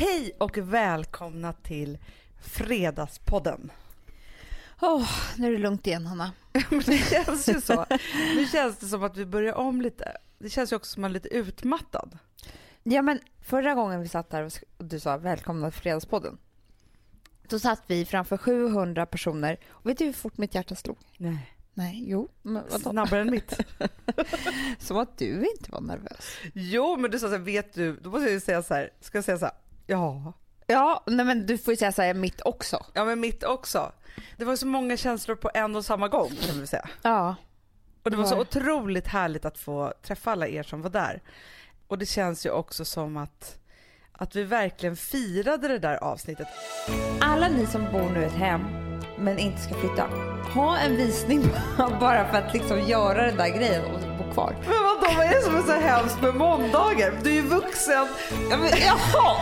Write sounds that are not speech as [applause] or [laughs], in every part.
Hej och välkomna till Fredagspodden. Oh, nu är det lugnt igen, Hanna. [laughs] det känns ju så. Nu känns det som att vi börjar om lite. Det känns ju också som att man är lite utmattad. Ja, men förra gången vi satt här och du sa välkomna till Fredagspodden. Då satt vi framför 700 personer. Och vet du hur fort mitt hjärta slog? Nej. Nej, jo. Snabbare än mitt. [laughs] Som att du inte var nervös. Jo, men du sa så här, vet du, då måste jag ju säga så här, ska jag säga så här, ja. Ja, nej men du får ju säga så här mitt också. Ja, men mitt också. Det var så många känslor på en och samma gång kan vi säga. Ja. Och det var så otroligt härligt att få träffa alla er som var där. Och det känns ju också som att, att vi verkligen firade det där avsnittet. Alla ni som bor nu i ett hem men inte ska flytta, ha en visning [laughs] bara för att liksom göra den där grejen och bo kvar. Men vadå, vad är det som är så hemskt med måndagar? Du är ju vuxen. Ja, men, [laughs] jaha!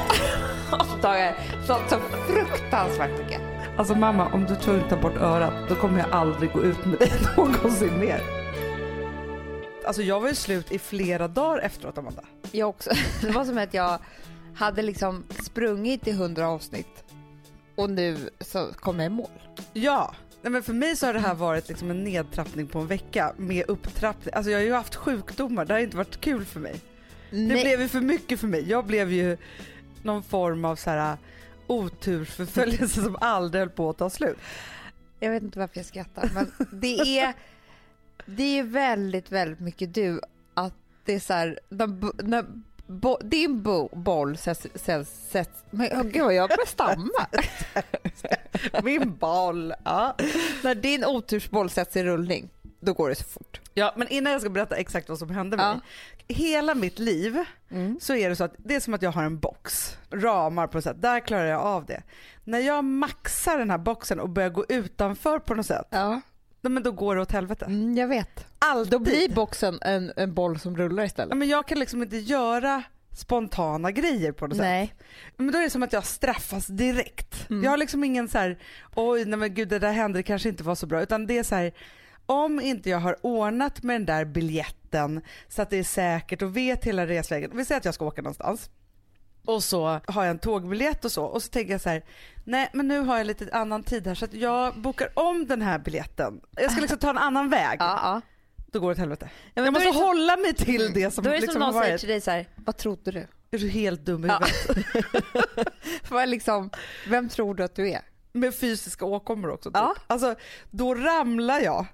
Dagar. Så, så fruktansvärt mycket. Alltså mamma, om du tror inte tar bort örat, då kommer jag aldrig gå ut med dig [laughs] någonsin mer. Alltså jag var ju slut i flera dagar efteråt Amanda. Jag också. Det var som att jag hade liksom sprungit i hundra avsnitt och nu så kom jag i mål. Ja, Nej, men för mig så har det här varit liksom en nedtrappning på en vecka med upptrappning. Alltså jag har ju haft sjukdomar, det har inte varit kul för mig. Det Nej, blev ju för mycket för mig. Jag blev ju någon form av så här otursförföljelse [laughs] som aldrig höll på att ta slut. Jag vet inte varför jag skrattar men det är, det är väldigt, väldigt mycket du att det är så här, när, när bo, din bo, boll sätts, sätts, sätts men oh, gud jag börjar stamma. [laughs] Min boll. Ja. när din otursboll sätts i rullning, då går det så fort. ja, men innan jag ska berätta exakt vad som hände mig. Ja. Hela mitt liv Mm. så är det så att det är som att jag har en box, ramar på något sätt, där klarar jag av det. När jag maxar den här boxen och börjar gå utanför på något sätt, Ja, nej, men då går det åt helvete. mm, jag vet. Alltid. Då blir boxen en, en boll som rullar ja, istället. men jag kan liksom inte göra spontana grejer på något sätt. Nej. Men då är det som att jag straffas direkt. Mm. Jag har liksom ingen så här, oj nej men gud det där hände, det kanske inte var så bra. Utan det är så här, om inte jag har ordnat med den där biljetten så att det är säkert och vet hela resvägen. Vi säger att jag ska åka någonstans. Och så har jag en tågbiljett och så och så tänker jag så här, nej men nu har jag lite annan tid här så att jag bokar om den här biljetten. Jag ska liksom ta en annan väg. Ja, ja. Då går det åt helvete. Ja, jag måste som- hålla mig till det som Då är det liksom som någon säger varit. till dig så här, vad trodde du? Är du helt dum i huvudet? [laughs] Liksom, vem tror du att du är? med fysiska åkommor också. Typ. Ja. Alltså, då ramlar jag.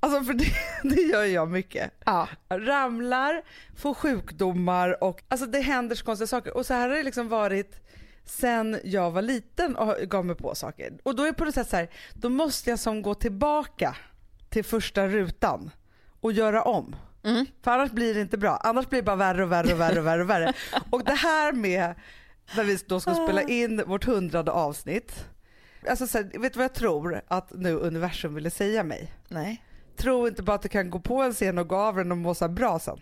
Alltså för det, [laughs] det gör jag mycket. Ja. Ramlar, får sjukdomar och alltså det händer så konstiga saker. Och så här har det liksom varit sen jag var liten och gav mig på saker. Och då är det på något sätt så här, då måste jag som gå tillbaka till första rutan och göra om. Mm. För annars blir det inte bra. Annars blir det bara värre och värre och värre och värre. Och, värre. [laughs] och det här med när vi då ska spela in vårt hundrade avsnitt. Alltså så här, vet du vad jag tror att nu universum ville säga mig? Nej. Tro inte bara att du kan gå på en scen och gå av den och må så här bra sen.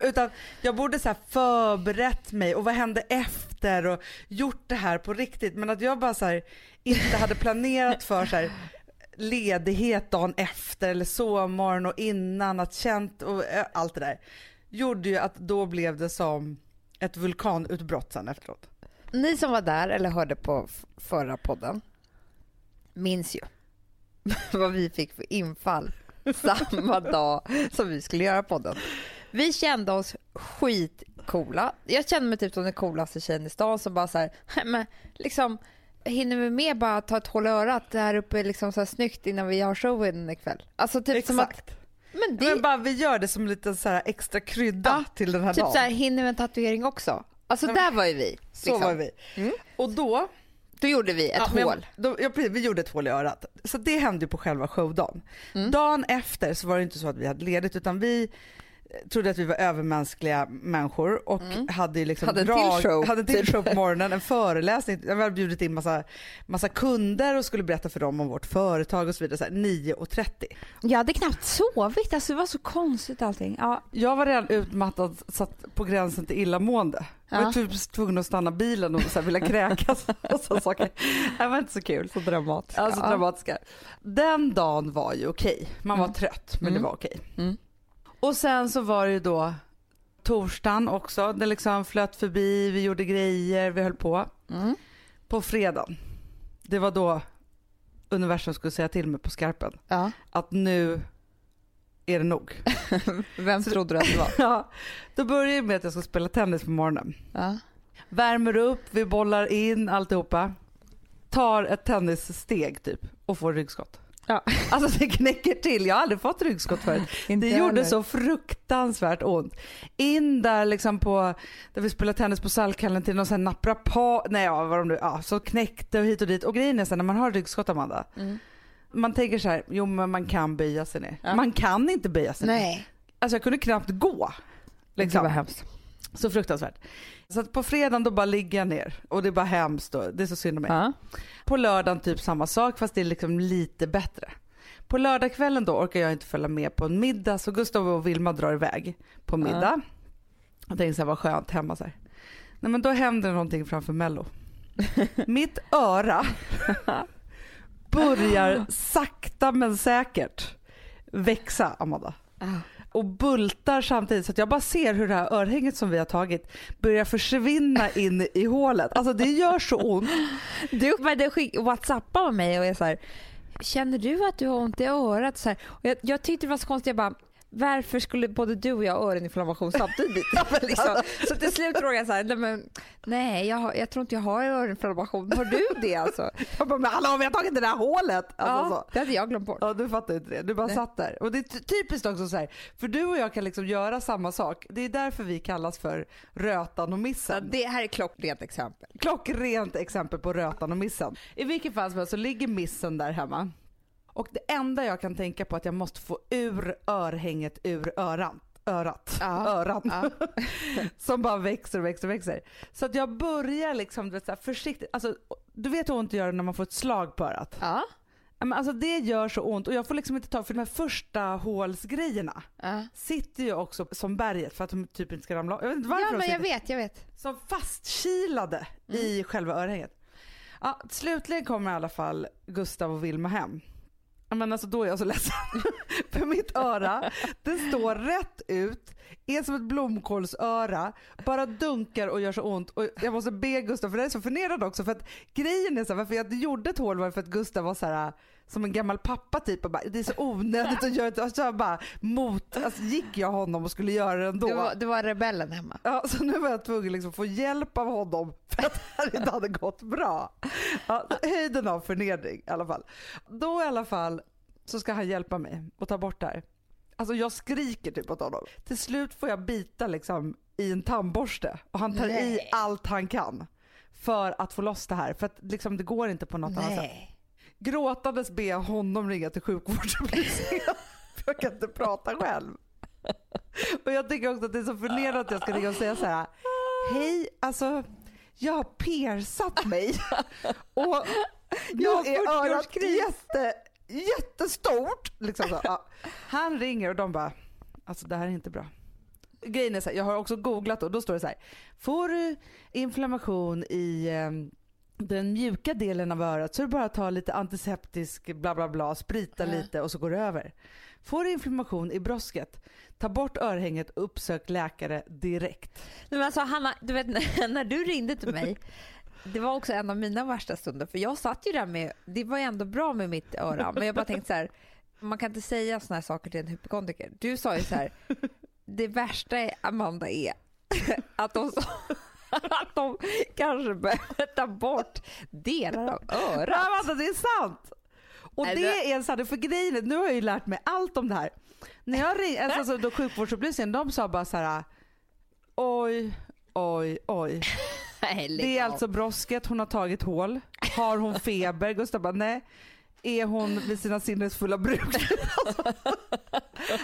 Utan jag borde så här förberett mig och vad hände efter och gjort det här på riktigt. Men att jag bara så här, inte hade planerat för så här, ledighet dagen efter eller sovmorgon och innan, att känt och eh, allt det där. Gjorde ju att då blev det som ett vulkanutbrott sen efteråt. Ni som var där eller hörde på förra podden minns ju [laughs] vad vi fick för infall [laughs] samma dag som vi skulle göra podden. Vi kände oss skitcoola. Jag kände mig typ som den coolaste tjejen i stan som bara så här, "Nej, men liksom hinner vi med bara ta ett hål i örat där uppe liksom så här snyggt innan vi har showen ikväll. Alltså typ som att, Exakt. men det, Men bara vi gör det som lite så här extra krydda Ja, till den här typ dagen. så här, hinner vi en tatuering också? Alltså där var ju vi. Så liksom. var vi. Mm. Och då Då gjorde vi ett Ja, hål. Då, ja, vi gjorde ett hål i örat. Så det hände på själva showdagen. Mm. Dagen efter så var det inte så att vi hade ledigt utan vi trodde att vi var övermänskliga människor och Mm. hade ju liksom Hade en till show, hade en till typ. show på morgonen, en föreläsning. Vi hade bjudit in massa, massa kunder och skulle berätta för dem om vårt företag och så vidare. Så här, 9.30. Jag hade knappt sovit, alltså det var så konstigt allting. Ja, Jag var redan utmattad, satt på gränsen till illamående. Jag var typ tvungen att stanna bilen och så här, vilja kräkas [laughs] och så saker. Det var inte så kul. så dramatiskt. Alltså dramatiska. Den dagen var ju okej. Man var Mm. trött men Mm. det var okej. Och sen så var det ju då torsdagen också. Det liksom flöt förbi, vi gjorde grejer, vi höll på. Mm. På fredagen, det var då universum skulle säga till mig på skarpen Ja. att nu är det nog. [laughs] Vem Så- trodde du att det var? [laughs] Ja, då börjar det med att jag ska spela tennis på morgonen. Ja. Värmer upp, vi bollar in alltihopa. Tar ett tennissteg typ och får ryggskott. Ja. [laughs] Alltså det knäcker till. Jag har aldrig fått ryggskott förut. [laughs] Det gjorde heller. så fruktansvärt ont. In där liksom på, där vi spelade tennis på Salkhallen till någon sån här naprapat, nej ja vad de nu, ja så knäckte och hit och dit. Och grejen är sen när man har ryggskott Amanda, Mm. man tänker så här, jo men man kan böja sig ner. Ja. Man kan inte böja sig ner. Nej. Alltså jag kunde knappt gå. Det Liksom. var hemskt. Så fruktansvärt. Så på fredagen då bara ligger jag ner och det är bara hemskt och det är så synd om mig. Ja. På lördagen typ samma sak fast det är liksom lite bättre. På lördagskvällen då orkar jag inte följa med på en middag så Gustav och Vilma drar iväg på middag. Jag tänkte så här, vad skönt hemma så här. Nej men då händer någonting framför mello. [laughs] Mitt öra börjar sakta men säkert växa Amanda och bultar samtidigt så att jag bara ser hur det här örhänget som vi har tagit börjar försvinna in i hålet. Alltså det gör så ont. Du började whatsappar whatsappa med mig och jag så här, känner du att du har ont i örat? Så här, och jag, jag tyckte det var så konstigt, jag bara, varför skulle både du och jag ha öroninflammation samtidigt? [laughs] liksom. Så till slut frågade jag så här, nej, men, nej jag, har, jag tror inte jag har öroninflammation. Har du det alltså? [laughs] Jag bara, men hallå vi har tagit det där hålet. Alltså, ja, så. det hade jag glömt bort. Ja du fattar inte det, du bara Nej. satt där. Och det är ty- typiskt också så här, för du och jag kan liksom göra samma sak. Det är därför vi kallas för rötan och missen. det här är klockrent exempel. Klockrent exempel på rötan och missen. I vilket fall som helst så ligger missen där hemma. Och det enda jag kan tänka på är att jag måste få ur örhänget ur öran. Örat. Ja. Öran. Ja. [laughs] som bara växer och växer och växer. Så att jag börjar liksom du vet, försiktigt. Alltså, du vet hur ont det gör när man får ett slag på örat? Ja. Men alltså det gör så ont och jag får liksom inte ta för de här första hålsgrejerna Ja. sitter ju också som berget för att de typ inte ska ramla. Jag vet inte varför ja, men jag vet, jag vet. som fastkilade i själva örhänget. Ja, slutligen kommer i alla fall Gustav och Vilma hem. Men alltså då är jag så ledsen. [laughs] För mitt öra, det står rätt ut, är som ett blomkålsöra, bara dunkar och gör så ont. Och jag måste be Gustav, för det är så förnedrande också, för att grejen är så här, varför jag gjorde ett hål var för att Gustav var så här som en gammal pappa typ och bara, det är så onödigt att göra det. Så jag bara mot, alltså gick jag honom och skulle göra det ändå. Du var, du var rebellen hemma. Ja, så nu var jag tvungen liksom få hjälp av honom [laughs] för att det inte hade gått bra. Ja, höjden av förnedring i alla fall. Då i alla fall så ska han hjälpa mig att ta bort det här. Alltså jag skriker typ åt honom. Till slut får jag bita liksom i en tandborste och han tar i Nej. allt han kan för att få loss det här. För att liksom det går inte på något annat sätt. Gråtandes jag honom ringa till sjukvården [laughs] Jag kan inte prata själv. Och jag tycker också att det är så förnedrande att jag ska ringa och säga så här. Hej, alltså jag har persat mig [laughs] och Jag är örat 40-årskris. jätte, jättestort. Liksom så. Ja. Han ringer och de bara, alltså det här är inte bra. Grejen är så här, jag har också googlat och då står det så här. Får du inflammation i eh, den mjuka delen av örat så är det bara att ta lite antiseptisk bla bla bla, sprita Ja. lite och så går det över. Får du inflammation i brosket, ta bort örhänget och uppsök läkare direkt. Men alltså, Hanna, du vet [laughs] när, du ringde till mig det var också en av mina värsta stunder för jag satt ju där med, det var ju ändå bra med mitt öra men jag bara tänkte så här, man kan inte säga såna här saker till en hypokondriker. Du sa ju så här, [laughs] det värsta är, Amanda är [laughs] att de, sa, [laughs] att de kanske behöver ta bort delar av örat. Men alltså, det är sant! Och Nej, det är sanning, för grejen är, nu har jag ju lärt mig allt om det här. När jag ringde, alltså, alltså, då sjukvårdsupplysningen, de sa bara så här. oj, oj, oj. [laughs] Nej, Det är alltså brosket, hon har tagit hål. Har hon feber? Gustav bara nej. Är hon vid sina sinnesfulla bruk? [laughs]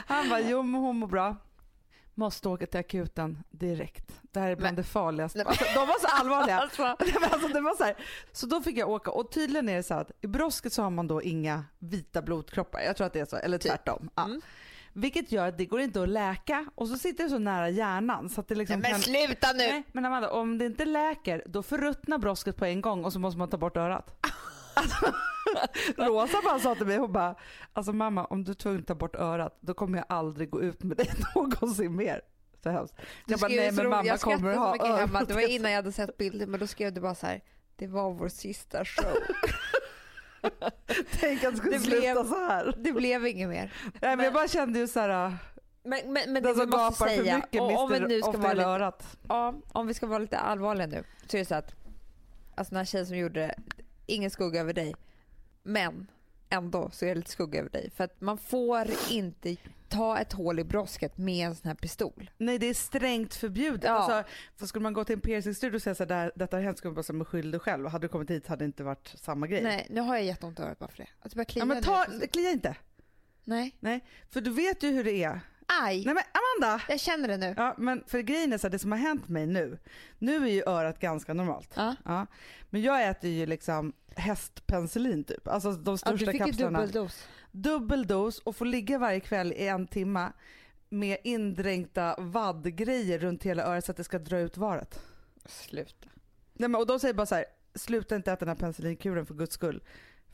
Han bara jo men hon mår bra. Måste åka till akuten direkt. Det här är bland Men- det farligaste. Nej, men- Alltså, de var så allvarliga. [laughs] Alltså, [laughs] Nej, men alltså, det var så, här. så då fick jag åka och tydligen är det så att i brosket så har man då inga vita blodkroppar. Jag tror att det är så, eller Typ. tvärtom. Ja. Mm. Vilket gör att det går inte att läka och så sitter det så nära hjärnan så att det liksom men kan... sluta nu! Nej, men Amanda, om det inte läker då förruttnar brosket på en gång och så måste man ta bort örat. Alltså, [laughs] Rosa bara sa till mig, hon bara, alltså mamma om du är tvungen att ta bort örat då kommer jag aldrig gå ut med dig någonsin mer. Hemskt. Du Jag bara, nej men mamma kommer ha mycket hemma. Det var öron. innan jag hade sett bilden men då skrev du bara så här. Det var vår sista show. [laughs] Tänk att det skulle Det sluta blev- så här. Det blev inget mer. Nej, men jag bara kände ju så här, Men, men, men den som gapar för säga, mycket och om vi nu ska ofta vara lite, örat. ja, om vi ska vara lite allvarliga nu så är det så att alltså den här tjejen som gjorde det, ingen skugga över dig. Men ändå så är det lite skugga över dig. För att man får inte ta ett hål i brosket med en sån här pistol. Nej det är strängt förbjudet. Ja. Alltså, för skulle man gå till en piercingstudio och säga så här, detta har hänt skulle man bara säga men skyll dig själv. Hade du kommit hit hade det inte varit samma grej. Nej, nu har jag jätteont i örat bara för det. Att börjar klia Ja, men ta, klia inte. Nej. Nej, för du vet ju hur det är. Aj! Nej men Amanda! Jag känner det nu. Ja, men för grejen är så här, det som har hänt mig nu, nu är ju örat ganska normalt. Ja. Ja. Men jag äter ju liksom hästpenicillin typ, alltså de Ja, du största fick ju kapslarna. Dubbeldos. Dubbeldos och får ligga varje kväll i en timma med indränkta vaddgrejer runt hela örat så att det ska dra ut varet. Sluta. Nej, men, och de säger bara så här, sluta inte äta den här penicillinkuren för guds skull.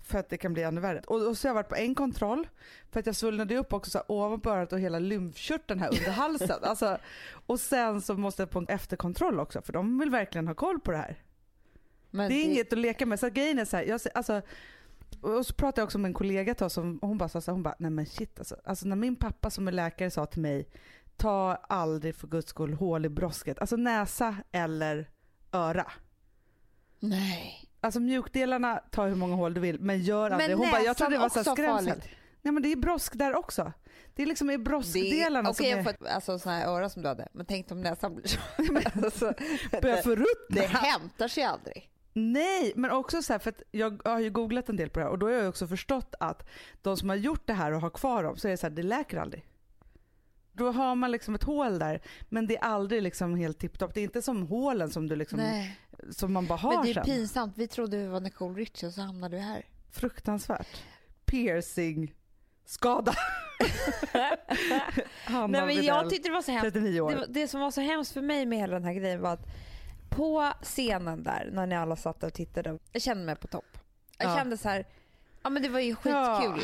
För att det kan bli ännu värre. Och, och så har jag varit på en kontroll för att jag svullnade upp också så här, ovanpå örat och hela lymfkörteln här under halsen. [laughs] alltså, och sen så måste jag på en efterkontroll också för de vill verkligen ha koll på det här. Men Det är inget att leka med. Så grejen är så här, jag, alltså, och så pratade jag också med en kollega till oss som hon bara sa så hon bara, nej men shit alltså. alltså. När min pappa som är läkare sa till mig, ta aldrig för guds skull hål i brosket. Alltså näsa eller öra. Nej. Alltså mjukdelarna, ta hur många hål du vill men gör aldrig. Men Hon bara, jag trodde det var så skrämsel. farligt. Nej men det är brosk där också. Det är liksom i broskdelarna Okej, som är, för att, alltså såna här öron som du hade. Men tänk om näsan blir så. [laughs] alltså, börjar det, förruttna. det hämtar sig aldrig. Nej, men också så här, för att jag har ju googlat en del på det här och då har jag också förstått att de som har gjort det här och har kvar dem så är det så här, det läker aldrig. Då har man liksom ett hål där men det är aldrig liksom helt tipptopp. Det är inte som hålen som du liksom, Nej. som man bara har Men det är sen. pinsamt. Vi trodde vi var Nicole Richie och så hamnade vi här. Fruktansvärt. Piercing, skada. [laughs] Hanna Nej, men jag tyckte det var så hemskt. 39 år. Det, var- det som var så hemskt för mig med hela den här grejen var att på scenen där när ni alla satt och tittade, jag kände mig på topp. Jag Ja. kände så här, ja men det var ju skitkul Ja. ju.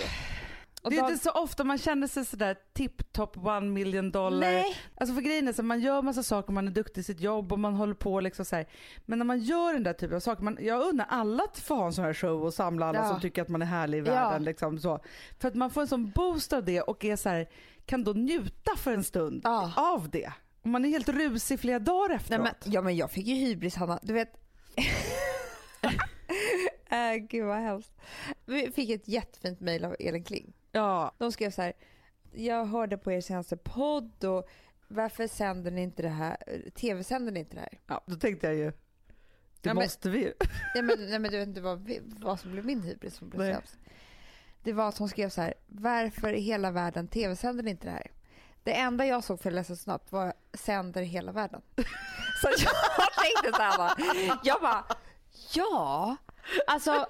Och det är dag- inte så ofta man känner sig sådär tip-top one million dollar. Nej. Alltså för grejen är så man gör massa saker, man är duktig i sitt jobb och man håller på liksom så här. Men när man gör den där typen av saker, man, jag unnar alla att få ha en sån här show och samla alla Ja. som tycker att man är härlig i Ja. världen. Liksom, så. För att man får en sån boost av det och är så här, kan då njuta för en stund Ja. av det. Man är helt rusig flera dagar Nej, efteråt. men, ja men jag fick ju hybris Hanna. Du vet. [laughs] äh, gud vad hemskt. Vi fick ett jättefint mejl av Elin Kling. Ja, De skrev så här. Jag hörde på er senaste podd och varför sänder ni inte det här? Tv-sänder ni inte det här? ja, då tänkte jag ju, det Ja, men- måste vi ju. [laughs] Nej men, nej, men du vet inte vad, vad som blev min hybris som blev Nej. sämst. Det var att hon skrev så här. Varför i hela världen tv-sänder ni inte det här? Det enda jag såg för ledsen snabbt var sänder hela världen. [laughs] Så jag tänkte så här bara, jag bara, ja, alltså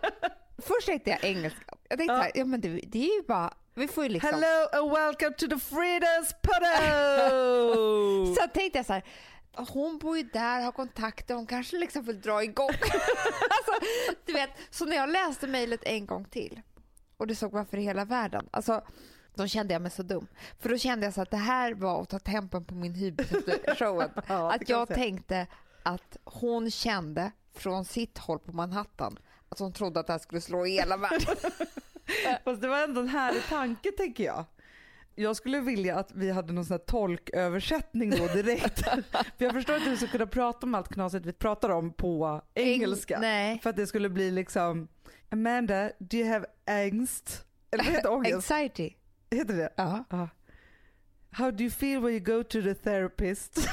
först tänkte jag engelska. Jag tänkte så här, ja men det, det är ju bara, vi får ju liksom. Hello and welcome to the Frida's Podo! [laughs] Så tänkte jag så här, hon bor ju där, har kontakter, hon kanske liksom vill dra igång. [laughs] alltså, du vet, så när jag läste mejlet en gång till och det såg varför i hela världen, alltså då kände jag mig så dum. För då kände jag så att det här var att ta tempen på min hybris efter showen. [laughs] Ja, att jag tänkte att hon kände från sitt håll på Manhattan att hon trodde att det här skulle slå i hela världen. [laughs] Fast det var ändå en härlig tanke tänker jag. Jag skulle vilja att vi hade någon sån här tolköversättning då direkt. [laughs] För jag förstår att du ska kunna prata om allt knasigt vi pratar om på engelska. Nej. För att det skulle bli liksom Amanda, do you have angst? Eller vad heter ångest? Anxiety. Heter det? Ja. Ja. How do you feel when you go to the therapist? [laughs]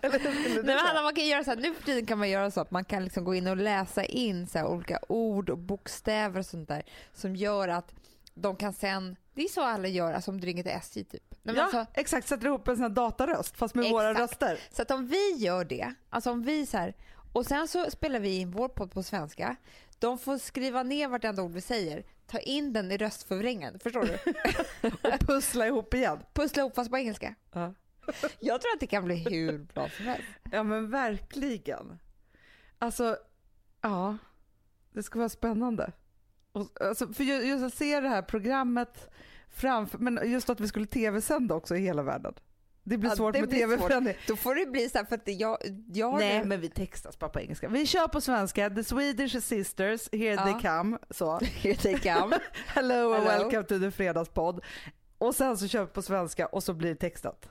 Eller det Nej, men? Hanna, man kan göra så här, nu för tiden kan man göra så att man kan liksom gå in och läsa in så här olika ord och bokstäver och sånt där som gör att de kan sen, det är så alla gör alltså om du ringer till SJ typ. Ja, alltså, exakt. Sätter ihop en sån här dataröst fast med våra Exakt. röster. så att om vi gör det, alltså om vi så här, och sen så spelar vi in vår podd på svenska, de får skriva ner vartenda ord vi säger, ta in den i röstförvrängaren, förstår du? [laughs] Och pussla ihop igen. Pussla ihop fast på engelska. Ja. Jag tror att det kan bli hur bra som helst. Ja men verkligen. Alltså, ja. Det ska vara spännande. Och, alltså, för ju- just att se det här programmet framför, men just att vi skulle tv-sända också i hela världen. Det blir Ja, svårt det med blir tv-förändring. Då får det bli så här, för att jag, jag Nej, men vi textas bara på engelska. Vi kör på svenska. The Swedish sisters, here Ja. they come. Så. [laughs] Here they come. [laughs] Hello and Hello. welcome to the fredagspodd. Och sen så kör vi på svenska och så blir det textat.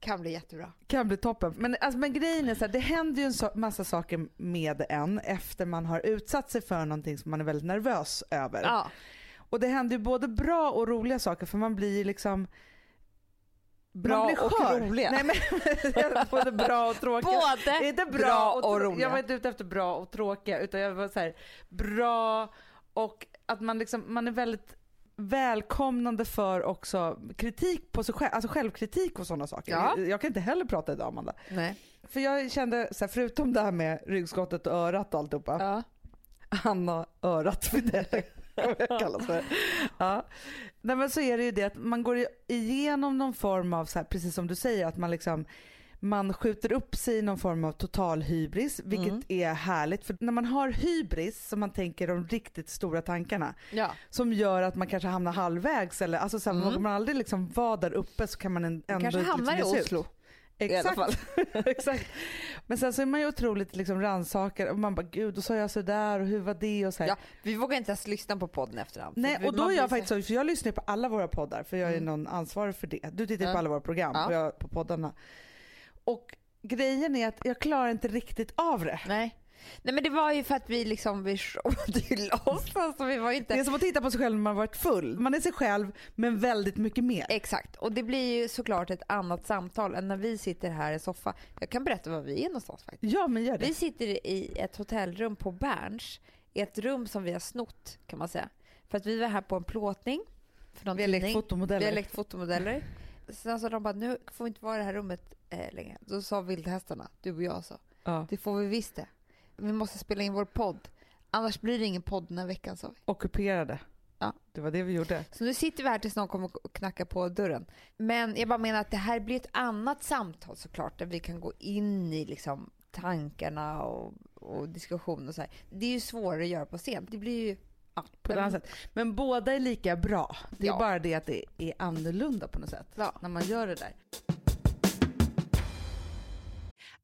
kan bli jättebra. Kan bli toppen. Men, alltså, men grejen är så här, det händer ju en so- massa saker med en efter man har utsatt sig för någonting som man är väldigt nervös över. Ja. Och det händer ju både bra och roliga saker för man blir liksom Bra och roliga. Nej, men, [laughs] både bra och tråkiga. Både inte bra, bra och, och roliga. Jag var inte ute efter bra och tråkiga utan jag var så här, bra och att man liksom, man är väldigt välkomnande för också kritik på sig själv, alltså självkritik och sådana saker. Ja. Jag kan inte heller prata idag Amanda. Nej. För jag kände, så här, förutom det här med ryggskottet och örat och alltihopa, Ja. Anna örat för det jag [laughs] kallas för. Ja. Nej, men så är det ju det att man går i- igenom någon form av, så här, precis som du säger, att man liksom man skjuter upp sig i någon form av total hybris, vilket Mm. är härligt. För när man har hybris, som man tänker de riktigt stora tankarna, Ja. som gör att man kanske hamnar halvvägs eller alltså så här, Mm. man aldrig liksom vara där uppe så kan man ändå kanske inte hamnar i liksom sig Oslo. ut. Exakt. [laughs] Exakt. Men sen så är man ju otroligt liksom rannsakad och man bara gud då sa jag sådär och hur var det och så här. Ja, vi vågar inte ens lyssna på podden efterhand. Nej vi- och då är jag faktiskt så, för jag lyssnar på alla våra poddar för jag är Mm. någon ansvarig för det. Du tittar Ja. på alla våra program Ja. och jag på poddarna. Och grejen är att jag klarar inte riktigt av det. Nej. Nej men det var ju för att vi liksom, vi showade loss. Alltså, vi var inte... Det är som att titta på sig själv när man varit full. Man är sig själv men väldigt mycket mer. Exakt, och det blir ju såklart ett annat samtal än när vi sitter här i soffan. Jag kan berätta var vi är någonstans faktiskt. Ja men gör det. Vi sitter i ett hotellrum på Berns, i ett rum som vi har snott kan man säga. För att vi var här på en plåtning för någon Vi har lekt fotomodeller. Vi har lekt fotomodeller. Sen sa de bara, nu får vi inte vara i det här rummet eh, längre. Då sa vildhästarna, du och jag så. ja. Det får vi visst det. Vi måste spela in vår podd. Annars blir det ingen podd den här veckan sa vi. Ockuperade. Ja. Det var det vi gjorde. Så nu sitter vi här tills någon kommer och knackar på dörren. Men jag bara menar att det här blir ett annat samtal såklart där vi kan gå in i liksom tankarna och, och diskussion och så här. Det är ju svårare att göra på scen. Det blir ju... Ja, På ett annat sätt. Men båda är lika bra. Det är Ja. bara det att det är annorlunda på något sätt. Ja. När man gör det där.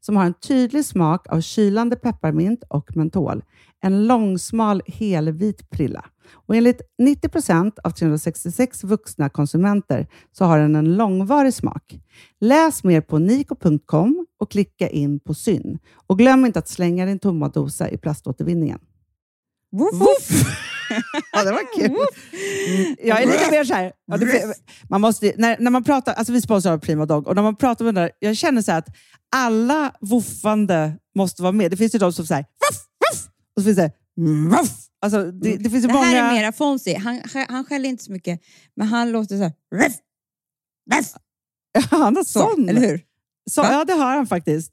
som har en tydlig smak av kylande pepparmint och mentol. En långsmal helvit prilla. Och enligt 90 procent av 366 vuxna konsumenter så har den en långvarig smak. Läs mer på niko.com och klicka in på Syn. Och glöm inte att slänga din tomma dosa i plaståtervinningen. Woof! [laughs] [laughs] ja, det var kul. Mm, Jag är lite mer så här. Ja, det, man måste, när, när man pratar, alltså vi sponsrar Prima Dog och när man pratar med den där, jag känner så att alla woofande måste vara med. Det finns ju de som säger voff, voff, och så finns det voff. Alltså, det, det finns ju Det många... här är mera Fonzie. Han, han skäller inte så mycket, men han låter så här. Ruff, ruff. Han har Så, sån. eller hur? Så, ja, det har han faktiskt.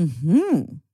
Mm-hmm.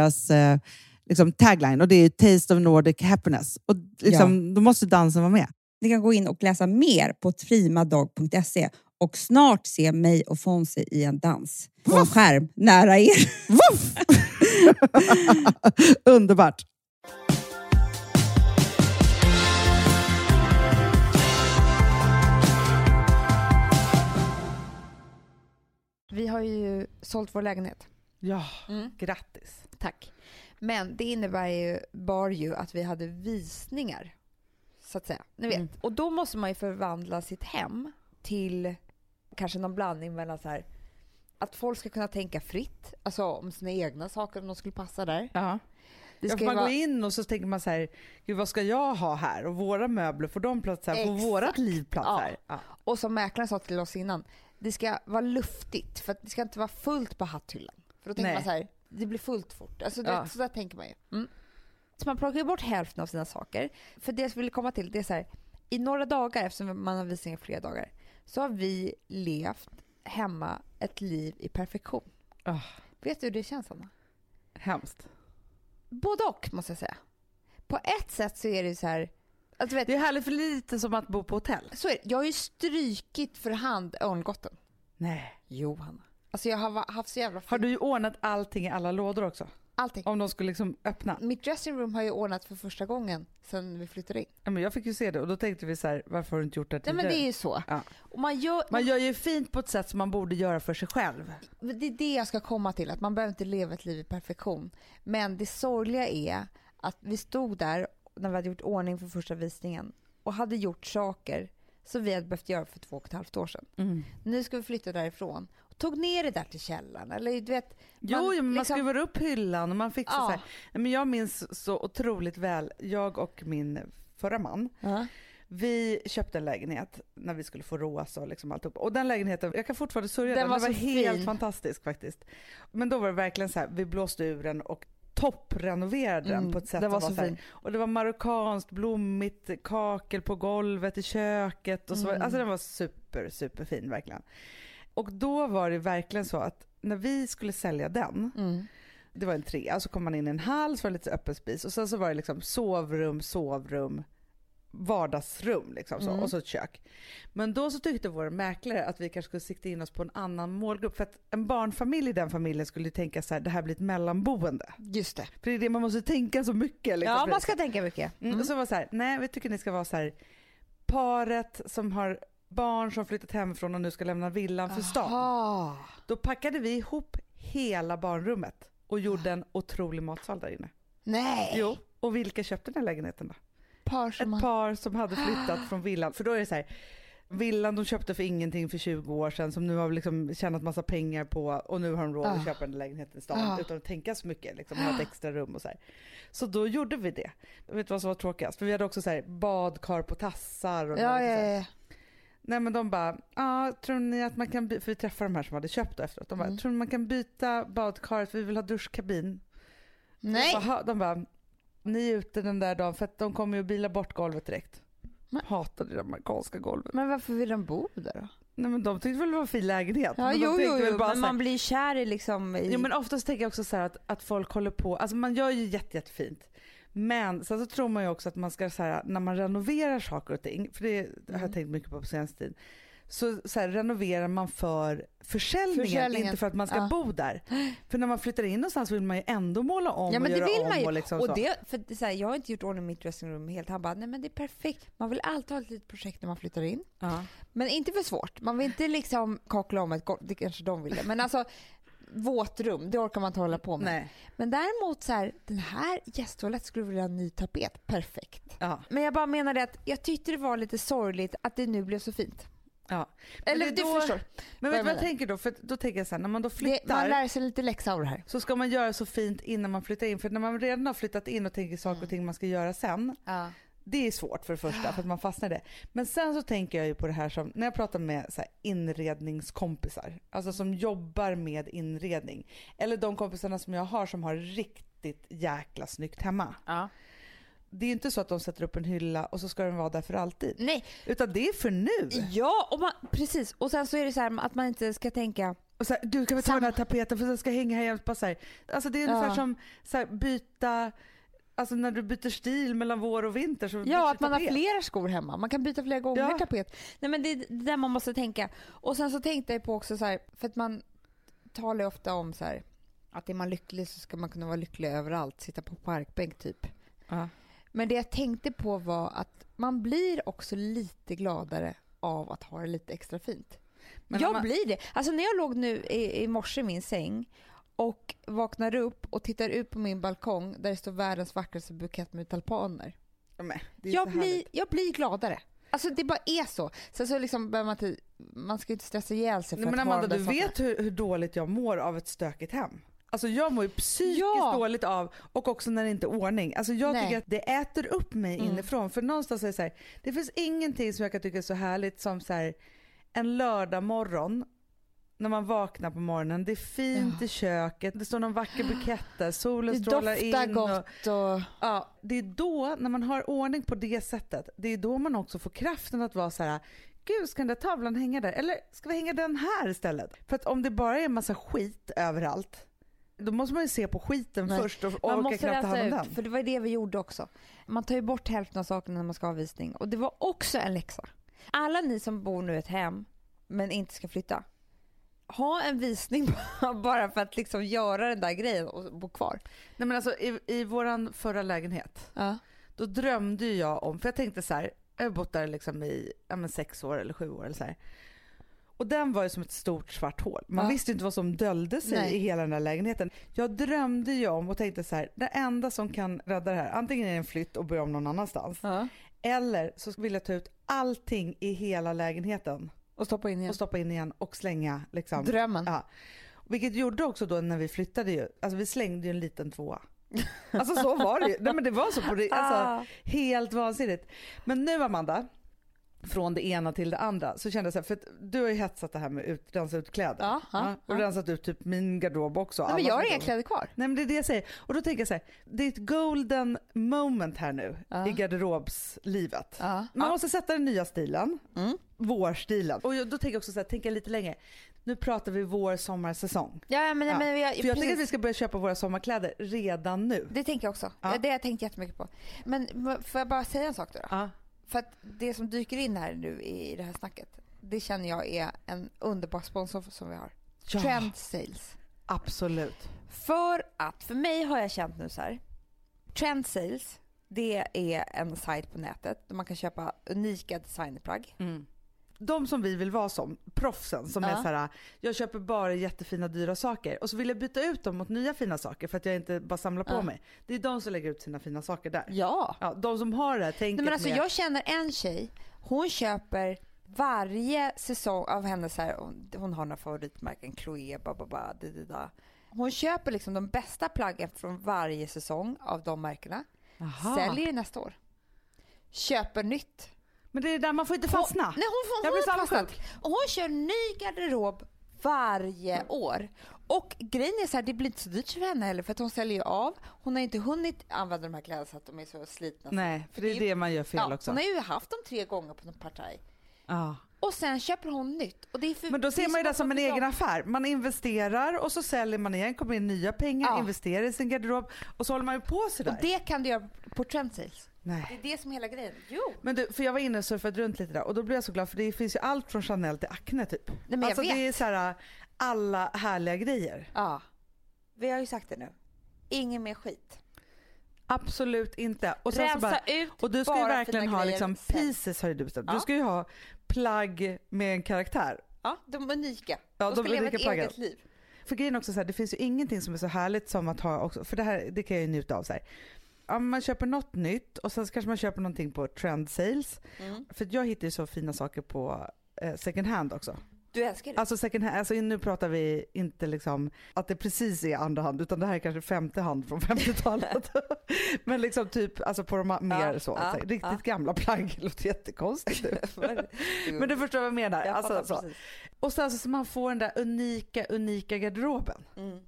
deras eh, liksom, tagline och det är Taste of Nordic Happiness. Och liksom, ja. Då måste dansen vara med. Ni kan gå in och läsa mer på trimadag.se och snart se mig och Fonzie i en dans på en skärm nära er. [laughs] Underbart! Vi har ju sålt vår lägenhet. Ja, mm. grattis. Tack. Men det innebär ju, bar ju att vi hade visningar. Så att säga. Ni vet. Mm. Och då måste man ju förvandla sitt hem till kanske någon blandning mellan så här att folk ska kunna tänka fritt, alltså om sina egna saker om de skulle passa där. Ja. Det ska ja, man vara... går in och så tänker man så här, Gud, vad ska jag ha här? Och våra möbler, får de plats här? Får vårat liv plats ja. här? Ja. Och som mäklaren sa till oss innan, det ska vara luftigt för det ska inte vara fullt på hatthyllan. För då tänker Nej. man så här, det blir fullt fort. Alltså det, ja. Så där tänker man ju. Mm. Så man plockar bort hälften av sina saker. För det jag ville komma till, det är så här, i några dagar, eftersom man har visningar flera dagar, så har vi levt hemma ett liv i perfektion. Oh. Vet du hur det känns, Anna? Hemskt. Både och, måste jag säga. På ett sätt så är det så här... Alltså, vet, det är härligt för lite som att bo på hotell. Så är det. Jag har ju strykit för hand örngotten. Nej. Jo, Hanna. Alltså jag har haft så jävla fint. Har du ordnat allting i alla lådor också? Allting. Om de skulle liksom öppna? Mitt dressing har jag ordnat för första gången sen vi flyttade in. Ja, men jag fick ju se det och då tänkte vi så här, varför har du inte gjort det tidigare? Nej men det är ju så. Ja. Och man, gör, man gör ju fint på ett sätt som man borde göra för sig själv. Det är det jag ska komma till, att man behöver inte leva ett liv i perfektion. Men det sorgliga är att vi stod där när vi hade gjort ordning för första visningen och hade gjort saker som vi hade behövt göra för två och ett halvt år sedan. Mm. Nu ska vi flytta därifrån tog ner det där till källaren. Eller, du vet, man, jo, man liksom... skruvar upp hyllan och man fixar ja. så här. Men jag minns så otroligt väl, jag och min förra man, uh-huh. vi köpte en lägenhet när vi skulle få rosa och liksom alltihop. Och den lägenheten, jag kan fortfarande sörja den, den, var, den var helt fin. fantastisk faktiskt. Men då var det verkligen så här, vi blåste ur den och topprenoverade den mm, på ett sätt den var som var så fin. Och det var marockanskt, blommigt, kakel på golvet i köket och så. Mm. Alltså den var super, super fin verkligen. Och då var det verkligen så att när vi skulle sälja den, mm. det var en trea, så kom man in i en hall, så var det lite öppen spis och sen så var det liksom sovrum, sovrum, vardagsrum liksom så, mm. och så ett kök. Men då så tyckte vår mäklare att vi kanske skulle sikta in oss på en annan målgrupp för att en barnfamilj i den familjen skulle tänka så här, det här blir ett mellanboende. Just det. För det är det man måste tänka så mycket. Liksom. Ja, man ska tänka mycket. Mm. Och så var så här, nej vi tycker ni ska vara så här, paret som har barn som flyttat hemifrån och nu ska lämna villan för stan. Då packade vi ihop hela barnrummet och gjorde en otrolig matsal där inne. Nej! Jo, och vilka köpte den här lägenheten då? Par som Ett par som hade flyttat från villan. För då är det så här, villan de köpte för ingenting för 20 år sedan som nu har liksom tjänat massa pengar på och nu har de råd att ah. köpa en lägenhet i stan ah. utan att tänka så mycket. Liksom, ha ett extra rum och så här. Så då gjorde vi det. Vet du vad som var tråkigast? För vi hade också så här, badkar på tassar. Och ja, ja, ja. Nej men de bara, ja tror ni att man kan byta, för vi träffade de här som hade köpt det efteråt. De bara, mm. tror ni man kan byta badkaret för vi vill ha duschkabin? Nej. De bara, de bara, ni är ute den där dagen för att de kommer ju att bila bort golvet direkt. Men. Hatade det amerikanska golvet. Men varför vill de bo där då? Nej men de tyckte väl det var en fin lägenhet. Ja, men jo, jo, jo, men man blir kär i liksom... I... Jo men oftast tänker jag också så att, att folk håller på, alltså man gör ju jätte, jättefint. Men sen så tror man ju också att man ska så här, när man renoverar saker och ting, för det har jag mm. tänkt mycket på på senaste tid, så, så här, renoverar man för försäljningen, Försäljningen. inte för att man ska Ja. bo där. För när man flyttar in någonstans vill man ju ändå måla om Ja men och det göra vill om. man ju. Och liksom och så. det, för det, så här, jag har inte gjort ordning mitt dressingrum helt. Han bara, nej men det är perfekt. Man vill alltid ha ett litet projekt när man flyttar in. Ja. Men inte för svårt. Man vill inte liksom kakla om ett golv, det kanske de ville. Men alltså våtrum, det orkar man inte hålla på med. Nej. Men däremot så här, den här gästtoaletten skulle vilja ha en ny tapet. Perfekt. Ja. Men jag bara menar det att jag tyckte det var lite sorgligt att det nu blev så fint. Ja. Men Eller det är du då- förstår. Men vad vet du vad jag tänker då? För då tänker jag så här, när man då Det, flyttar man lär sig lite läxa av det här. så ska man göra så fint innan man flyttar in. För när man redan har flyttat in och tänker saker och ting man ska göra sen. Ja. Det är svårt för det första för att man fastnar i det. Men sen så tänker jag ju på det här som när jag pratar med så inredningskompisar. Alltså som jobbar med inredning. Eller de kompisarna som jag har som har riktigt jäkla snyggt hemma. Ja. Det är inte så att de sätter upp en hylla och så ska den vara där för alltid. Nej, Utan det är för nu. ja och man, precis. Och sen så är det så här att man inte ska tänka Och så här, du kan vi ta Samma- den här tapeten för den ska hänga här jämt. Alltså det är ungefär Ja. som så här, byta, alltså när du byter stil mellan vår och vinter så Ja, att man har tapet. flera skor hemma. Man kan byta flera gånger Ja. tapet. Nej men det är det där man måste tänka. Och sen så tänkte jag på också så här, för att man talar ju ofta om så här att är man lycklig så ska man kunna vara lycklig överallt, sitta på parkbänk typ. Ja. Men det jag tänkte på var att man blir också lite gladare av att ha det lite extra fint. Men jag man- blir det. Alltså när jag låg nu i, i morse i min säng och vaknar upp och tittar ut på min balkong där det står världens vackraste bukett med tulpaner. Ja, Jag blir, jag blir gladare. Alltså det bara är så. Sen så liksom behöver man inte, man ska inte stressa ihjäl sig för Nej, men att Amanda du sakerna. vet hur, hur dåligt jag mår av ett stökigt hem. Alltså jag mår ju psykiskt Ja. dåligt av och också när det inte är ordning. Alltså jag Nej. tycker att det äter upp mig Mm. inifrån. För någonstans är det så här, det finns ingenting som jag kan tycka är så härligt som så här, en lördag morgon när man vaknar på morgonen, det är fint i köket, det står någon vacker bukett där, solen Det strålar doftar in. Och, gott och... ja, det är då, när man har ordning på det sättet, det är då man också får kraften att vara så här. Gud, ska den där tavlan hänga där? Eller ska vi hänga den här istället? För att om det bara är en massa skit överallt, då måste man ju se på skiten Nej. först och Man orka knappt ta hand om den. för det var det vi gjorde också. Man tar ju bort hälften av sakerna när man ska ha visning och det var också en läxa. Alla ni som bor nu i ett hem men inte ska flytta, ha en visning [laughs] bara för att liksom göra den där grejen och bo kvar. Nej men alltså i, i våran förra lägenhet, Ja. då drömde jag om, för jag tänkte så här, jag har bott där liksom i ja, men sex år eller sju år eller så här. Och den var ju som ett stort svart hål. Man Ja. visste ju inte vad som dölde sig Nej. i hela den där lägenheten. Jag drömde ju om och tänkte så här, det enda som kan rädda det här, antingen är det en flytt och börja om någon annanstans. Ja. Eller så vill jag ta ut allting i hela lägenheten Och stoppa in igen. och stoppa in igen och slänga liksom. Drömmen. Ja. Vilket gjorde också då när vi flyttade ju, alltså vi slängde ju en liten tvåa. [laughs] Alltså så var det ju. Nej men det var så på det, alltså Ah. helt vansinnigt. Men nu Amanda, från det ena till det andra så kände jag så här, för att du har ju hetsat det här med ut, rensa ut kläder. Ja, ja, och ja. rensat ut typ min garderob också. Nej, men jag har inga kläder kvar. Nej men det är det jag säger. Och då tänker jag så här, det är ett golden moment här nu Ja. i garderobslivet. Man måste sätta den nya stilen, Mm. Vårstilen. Och då tänker jag också så här, tänka lite längre. Nu pratar vi vår sommarsäsong. Ja, men, Ja. men jag, För jag tänker precis. att vi ska börja köpa våra sommarkläder redan nu. Det tänker jag också. Ja. Det har jag tänkt jättemycket på. Men får jag bara säga en sak då? då? Ja. För att det som dyker in här nu i det här snacket, det känner jag är en underbar sponsor som vi har. Ja. Trend Sales. Absolut. För att, för mig har jag känt nu så här. Trend Sales, det är en sajt på nätet där man kan köpa unika designplagg. De som vi vill vara som, proffsen som Ja. är så här, jag köper bara jättefina dyra saker och så vill jag byta ut dem mot nya fina saker för att jag inte bara samlar på Ja. mig. Det är de som lägger ut sina fina saker där. Ja. Ja, de som har det här tänket Nej, men alltså, med... jag känner en tjej, hon köper varje säsong av hennes här, hon, har några favoritmärken, Chloé, bababa, da. Hon köper liksom de bästa plaggen från varje säsong av de märkena, Aha. säljer nästa år. Köper nytt. Men det är där man får inte fastna. Hon, nej, hon, hon, hon har fastnat. hon kör ny garderob varje år. Och grejen är så här, det blir inte så dyrt för henne heller för att hon säljer ju av. Hon har inte hunnit använda de här kläderna så att de är så slitna. Nej, för det är det man gör fel ja, också. Hon har ju haft dem tre gånger på någon partaj. Ja. Och sen köper hon nytt. Och det är för, Men då ser man ju det som en egen affär. Man investerar och så säljer man igen, kommer in nya pengar, Ja. investerar i sin garderob och så håller man ju på sådär. Och det kan du göra på Trend Sales. Nej. Det är det som är hela grejen. Jo. Men du, för jag var inne och surfade runt lite där och då blev jag så glad för det finns ju allt från Chanel till Acne typ. Nej, men alltså jag vet. det är så här alla härliga grejer. Ja. Vi har ju sagt det nu. Ingen mer skit. Absolut inte. Och, sen så bara, ut och du ska ju bara verkligen fina ha grejer liksom sen. pieces har ju du bestämt. Ja. Du ska ju ha plagg med en karaktär. Ja, de unika. Ja, de de ska leva unika ett plaggen. eget liv. För grejen är också så här, det finns ju ingenting som är så härligt som att ha också, för det här det kan jag ju njuta av så här. Ja, man köper något nytt och sen kanske man köper någonting på trend sales. Mm. För jag hittar ju så fina saker på eh, second hand också. Du älskar det. Alltså second hand, alltså nu pratar vi inte liksom att det precis är andra hand utan det här är kanske femte hand från 50-talet. [laughs] Men liksom typ alltså på de mer Ja, så, ja, så riktigt ja. gamla plagg, det låter jättekonstigt. [laughs] Men du förstår vad jag menar. jag alltså. Och sen så, så man får den där unika, unika garderoben. Mm.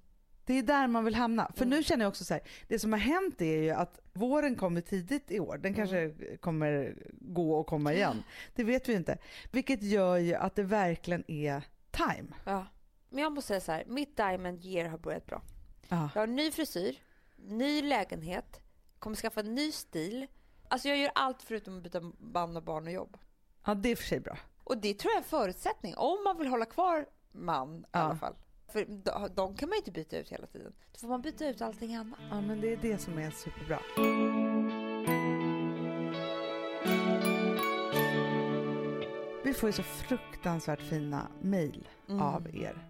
Det är där man vill hamna. För nu känner jag också så här, det som har hänt är ju att våren kommer tidigt i år. Den kanske Mm. kommer gå och komma igen. Det vet vi inte. Vilket gör ju att det verkligen är time. Ja. Men jag måste säga så här, mitt diamond year har börjat bra. Ja. Jag har ny frisyr, ny lägenhet, kommer skaffa en ny stil. Alltså jag gör allt förutom att byta man och barn och jobb. ja, det är för sig bra. Och det tror jag är en förutsättning om man vill hålla kvar man i Ja. alla fall. För de, kan man ju inte byta ut hela tiden. Då får man byta ut allting annat. Ja, men det är det som är superbra. Vi får ju så fruktansvärt fina mejl Mm. av er.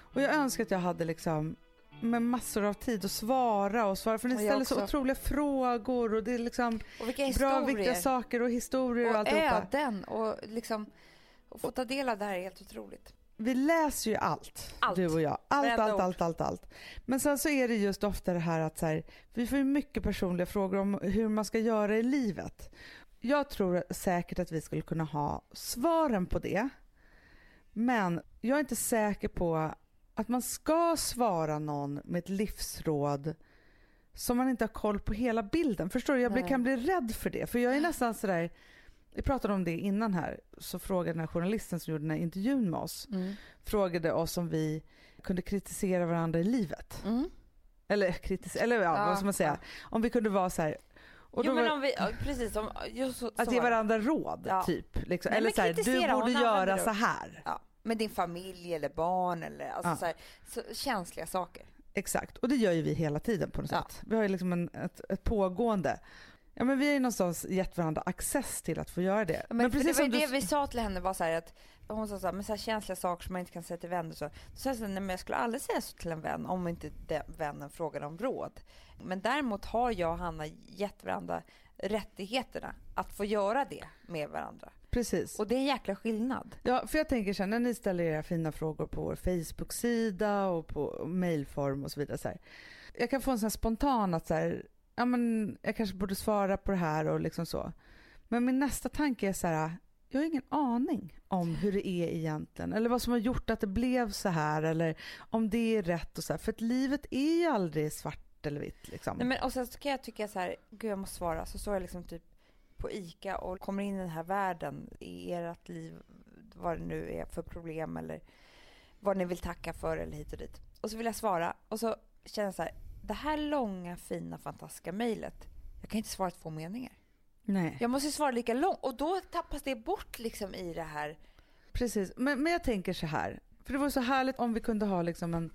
Och jag önskar att jag hade liksom med massor av tid att svara och svara för ni ställer så otroliga frågor och det är liksom Och vilka bra viktiga saker och historier och, och alltihopa. öden och liksom och få ta del av det här är helt otroligt. Vi läser ju allt, Allt. du och jag. Allt, allt, allt, allt, allt. Men sen så är det just ofta det här att så här, vi får ju mycket personliga frågor om hur man ska göra i livet. Jag tror säkert att vi skulle kunna ha svaren på det. Men jag är inte säker på att man ska svara någon med ett livsråd som man inte har koll på hela bilden. Förstår du? Jag Nej. kan bli rädd för det. För jag är nästan sådär, vi pratade om det innan här, så frågade den här journalisten som gjorde den här intervjun med oss, frågade oss om vi kunde kritisera varandra i livet. Mm. Eller, kritis- eller ja, Ja, vad ska man säga? Om vi kunde vara så här. Och jo, men om vi, precis, om, just så, att så ge det. varandra råd, Ja. typ. Liksom. Nej, Eller så här, du borde göra så här. Ja, med din familj eller barn eller alltså så, här, så känsliga saker. Exakt, och det gör ju vi hela tiden på något sätt. Vi har ju liksom en, ett, ett pågående. Ja men vi har ju någonstans gett varandra access till att få göra det. Men, för det var ju du- det vi sa till henne var så att hon sa så här, men så här känsliga saker som man inte kan säga till vänner så. Då sa jag så här, nej men jag skulle aldrig säga så till en vän om inte den vännen frågar om råd. Men däremot har jag och Hanna gett varandra rättigheterna att få göra det med varandra. Precis. Och det är en jäkla skillnad. Ja, för jag tänker här, när ni ställer era fina frågor på vår Facebook-sida och på mailform och så vidare. Så här, jag kan få en sån här spontan att så här, ja men jag kanske borde svara på det här och liksom så. Men min nästa tanke är så här, jag har ingen aning om hur det är egentligen eller vad som har gjort att det blev så här eller om det är rätt och så här. För att livet är ju aldrig svart eller vitt liksom. Nej, men, och sen så kan jag tycka så här, gud jag måste svara. Så står jag liksom typ på ICA och kommer in i den här världen i ert liv, vad det nu är för problem eller vad ni vill tacka för eller hit och dit. Och så vill jag svara och så känner jag så här, det här långa fina fantastiska mejlet, jag kan inte svara två meningar. Nej. Jag måste svara lika långt och då tappas det bort liksom i det här. Precis, men, men jag tänker så här. För det vore så härligt om vi kunde ha liksom en,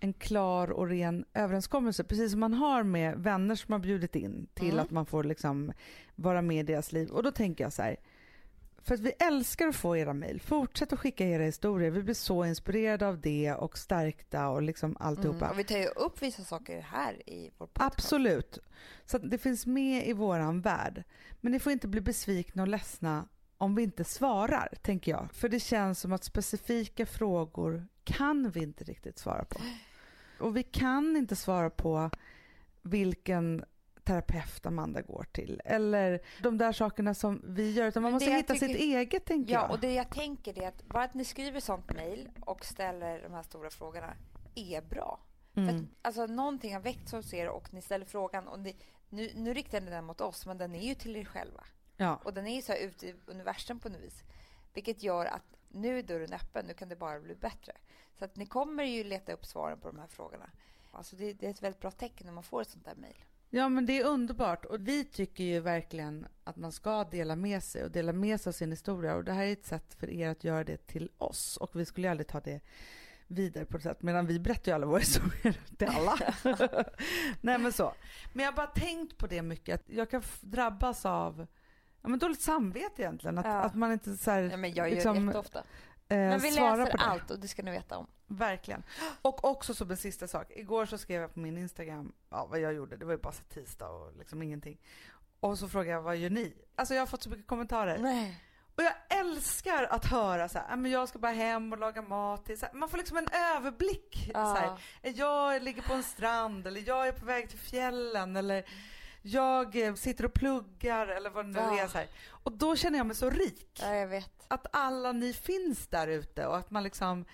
en klar och ren överenskommelse. Precis som man har med vänner som har bjudit in till Mm. att man får liksom vara med i deras liv. Och då tänker jag så här. För att vi älskar att få era mejl. Fortsätt att skicka era historier. Vi blir så inspirerade av det och stärkta och liksom alltihopa. Mm. Och vi tar ju upp vissa saker här i vår podcast. Absolut. Så det finns med i våran värld. Men ni får inte bli besvikna och ledsna om vi inte svarar, tänker jag. För det känns som att specifika frågor kan vi inte riktigt svara på. Och vi kan inte svara på vilken terapeut Amanda går till. Eller de där sakerna som vi gör. Utan man måste hitta tycker- sitt eget, tänker Ja, jag. och det jag tänker är att bara att ni skriver sånt mejl och ställer de här stora frågorna är bra. För Mm. att, alltså, någonting har väckts hos er och ni ställer frågan. Och ni, nu, nu riktar ni den mot oss, men den är ju till er själva. Ja. Och den är ju så här ute i universum på något vis. Vilket gör att nu är dörren öppen, nu kan det bara bli bättre. Så att ni kommer ju leta upp svaren på de här frågorna. Alltså det, det är ett väldigt bra tecken när man får ett sånt där mejl. Ja men det är underbart och vi tycker ju verkligen att man ska dela med sig och dela med sig av sin historia och det här är ett sätt för er att göra det till oss och vi skulle ju aldrig ta det vidare på något sätt medan vi berättar ju alla våra [laughs] historier till alla. [laughs] Nej men så. Men jag har bara tänkt på det mycket att jag kan drabbas av ja, men dåligt samvete egentligen. Att, Ja. att man inte så här, Ja, men jag gör liksom, det jätteofta. Eh, Men vi svarar läser på det. allt och det ska ni veta om. Verkligen. Och också som en sista sak. Igår så skrev jag på min Instagram ja, vad jag gjorde. Det var ju bara tisdag och liksom ingenting. Och så frågade jag vad gör ni? Alltså jag har fått så mycket kommentarer. Nej. Och jag älskar att höra så här, "Ja, men jag ska bara hem och laga mat. till", Så här, man får liksom en överblick. Så här, jag ligger på en strand eller jag är på väg till fjällen eller jag eh, sitter och pluggar eller vad det nu Ja. är. Så här. Och då känner jag mig så rik. Ja, jag vet. Att alla ni finns där ute och att man liksom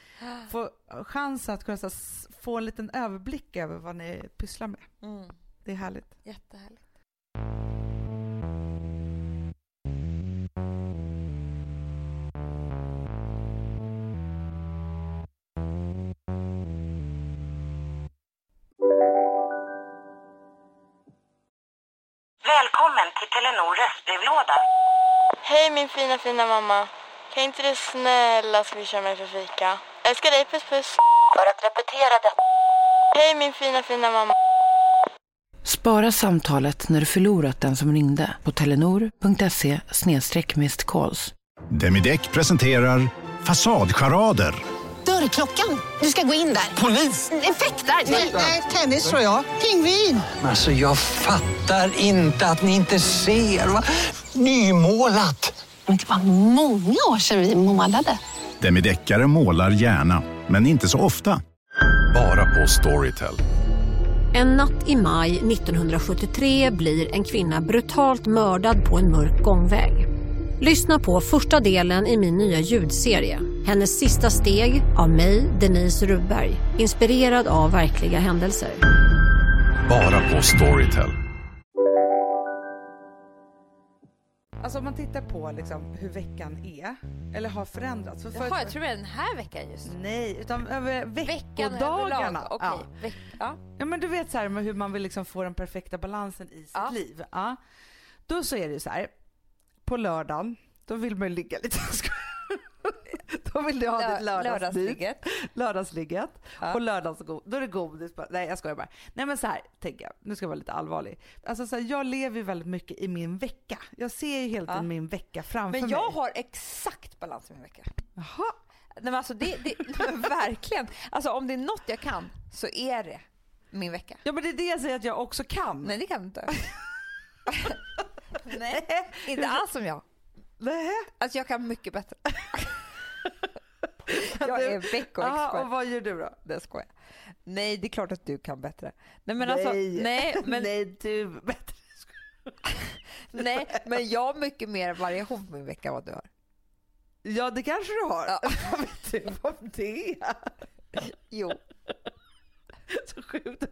får chansen att kunna få en liten överblick över vad ni pysslar med. Mm. Det är härligt. Jättehärligt. Välkommen till Telenor röstbrevlåda. Hej min fina fina mamma. Kan inte du snälla swisha mig för fika? Älskar dig, puss puss. För att repetera detta. Hej min fina fina mamma. Spara samtalet när du förlorat den som ringde på telenor.se calls. Demideck presenterar Fasadcharader. Dörrklockan. Du ska gå in där. Polis? Effektar? Nej, tennis tror jag. Pingvin. Alltså jag fattar inte att ni inte ser. Va? Nymålat! Men det var många år sedan vi målade. Demideckare målar gärna, men inte så ofta. Bara på Storytel. En natt i maj 1973 blir en kvinna brutalt mördad på en mörk gångväg. Lyssna på första delen i min nya ljudserie. Hennes sista steg av mig, Denise Rubberg. Inspirerad av verkliga händelser. Bara på Storytel. Alltså om man tittar på liksom hur veckan är, eller har förändrats. För Jaha, jag tror det är den här veckan just. Nej, utan över veckodagarna. Okej. Ja. Veck- ja. Ja men du vet så här med hur man vill liksom få den perfekta balansen i sitt Ja. liv. Ja. Då så är det ju så här. På lördagen, då vill man ju ligga lite. [laughs] Då vill du ha Lö- ditt lördagsligg. lördagsligget. Lördagsligget. Ja. Och lördagsgod. Då är det godis. Nej jag skojar bara. Nej men så här tänker jag. Nu ska jag vara lite allvarlig. Alltså så här, jag lever ju väldigt mycket i min vecka. Jag ser ju tiden Ja. min vecka framför Men jag mig. har exakt balans i min vecka. Jaha. Nej, men alltså det, det [laughs] verkligen. Alltså om det är något jag kan så är det min vecka. Ja men det är det jag säger att jag också kan. Nej det kan du inte. [laughs] Nej, inte alls som jag. Nej. Alltså jag kan mycket bättre. [laughs] jag är veckoexpert. och vad gör du då? Det skojar. Nej, det är klart att du kan bättre. Nej, men alltså, nej, [laughs] men, Nej du bättre. [laughs] nej, men jag har mycket mer variation på min vecka än vad du har. Ja det kanske du har. Ja. [laughs] Vad vet du om det? Jo. Så sjukt att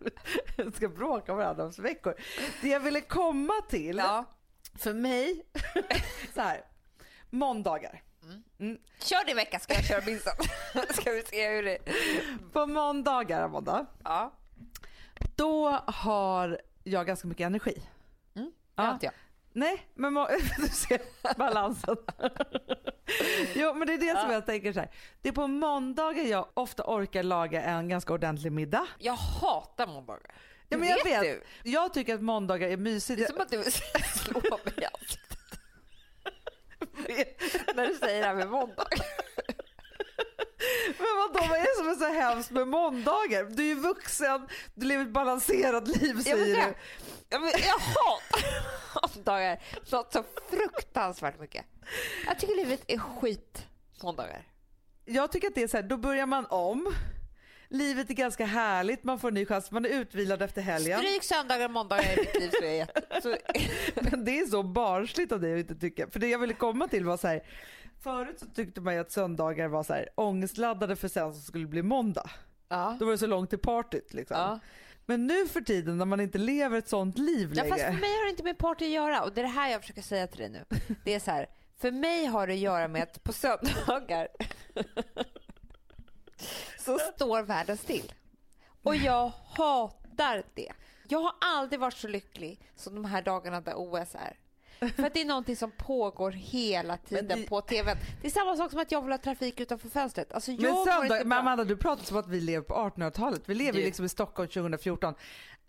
vi ska bråka om varandras veckor. Det jag ville komma till, Ja. för mig, så här, måndagar. Kör din vecka ska jag köra min [laughs] ska vi se hur det På måndagar, Amanda, Ja, då har jag ganska mycket energi. det Ja. har inte jag. Nej, men må- [laughs] du ser balansen. jo, men det är det som jag tänker så här. Det är på måndagar jag ofta orkar laga en ganska ordentlig middag. Jag hatar måndagar. Ja, Det men jag vet. du. Jag tycker att måndagar är mysigt. Det är som att du [laughs] slår mig i [laughs] när du säger det här med måndag. Men vadå, vad är det som är så hemskt med måndagar? Du är ju vuxen, du lever ett balanserat liv Jag, säger vet du. jag, men jag hatar måndagar något så fruktansvärt mycket. Jag tycker livet är skit måndagar. Jag tycker att det är så här, då börjar man om. Livet är ganska härligt, man får en ny chans, man är utvilad efter helgen. Stryk söndagar och måndagar i mitt liv så är jag. Så, [laughs] Men det är så barnsligt av dig att inte tycka. För det jag ville komma till var så här, förut så tyckte man ju att söndagar var så här ångestladdade för sen så skulle det bli måndag. ja. Då var det så långt till partyt liksom. Ja. Men nu för tiden när man inte lever ett sånt liv Ja, längre. fast för mig har det inte med party att göra och det är det här jag försöker säga till dig nu. [laughs] Det är så här, för mig har det att göra med att på söndagar [laughs] så står världen still. Och jag hatar det. Jag har aldrig varit så lycklig som de här dagarna där OS är. För att det är någonting som pågår hela tiden det- på TVn. Det är samma sak som att jag vill ha trafik utanför fönstret. Alltså jag Men, söndag, inte men. Amanda du pratar som att vi lever på 1800-talet. Vi lever Du. liksom i Stockholm 2014.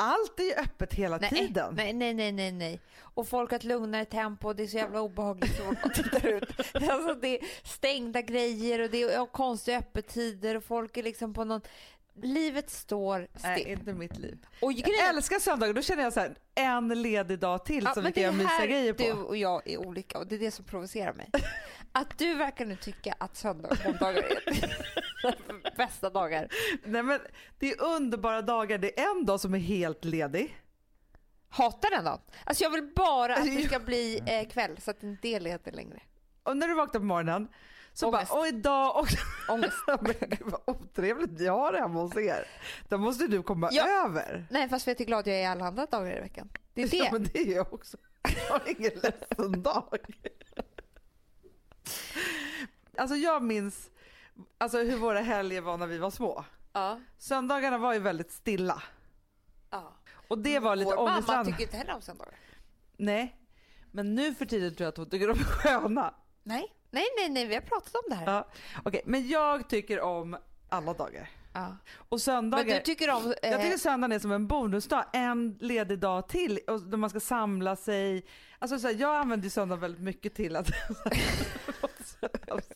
Allt är ju öppet hela tiden. Nej, nej, nej, nej, nej. Och folk har ett lugnare tempo och det är så jävla obehagligt för folk att titta ut. [laughs] Alltså det är stängda grejer och det är konstiga öppettider och folk är liksom på någon... Livet står still. Nej, inte mitt liv. Och Jag älskar söndagar, då känner jag så här, en ledig dag till som vi kan göra mysiga grejer på. du och jag är olika och det är det som provocerar mig. [laughs] Att du verkar nu tycka att söndag och måndagar är [laughs] [laughs] bästa dagar. Nej, men det är underbara dagar, det är en dag som är helt ledig. Hatar den dagen. Alltså jag vill bara att det ska bli eh, kväll så att det inte är ledigt längre. Och när du vaknar på morgonen så Ångest. bara, och idag [laughs] också. Ångest. men otrevligt vi har det hemma hos er. Då måste du komma Ja. över. Nej fast vet du hur glad jag är alla andra dagar i veckan. Det är [laughs] det. Ja, men det är jag också. Jag har ingen ledsen dag. Alltså jag minns alltså hur våra helger var när vi var små. Ja. Söndagarna var ju väldigt stilla. Ja. Och det var lite Vår mamma tycker inte heller om söndagar. Nej, men nu för tiden tror jag att hon tycker de är sköna. Nej. Nej, nej, nej, vi har pratat om det här. Ja. Okej, men jag tycker om alla dagar. Ja. Och söndagar. Men du tycker om... Eh, Jag tycker söndagen är som en bonusdag, en ledig dag till och då man ska samla sig. Alltså så här, jag använder ju söndag väldigt mycket till att [laughs] [laughs]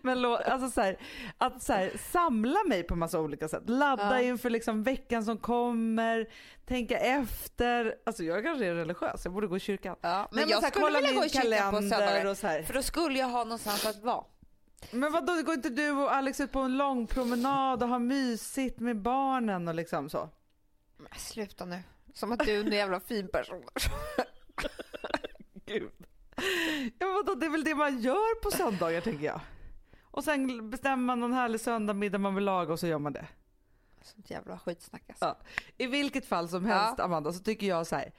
[laughs] Men alltså så här, att så här, samla mig på massa olika sätt. Ladda Ja. inför liksom veckan som kommer, tänka efter. Alltså jag kanske är religiös, jag borde gå i kyrkan. ja, men Nej, jag här, skulle vilja gå i kyrkan på söndagar. För då skulle jag ha någonstans att vara. Men vad då går inte du och Alex ut på en lång promenad och har mysigt med barnen och liksom så? Men sluta nu. Som att du är en jävla fin person. [laughs] Gud. Ja, men vadå, det är väl det man gör på söndagar tänker jag. Och sen bestämmer man någon härlig söndagmiddag man vill laga och så gör man det. Sånt jävla skitsnack alltså. Ja. I vilket fall som helst Ja. Amanda så tycker jag så här.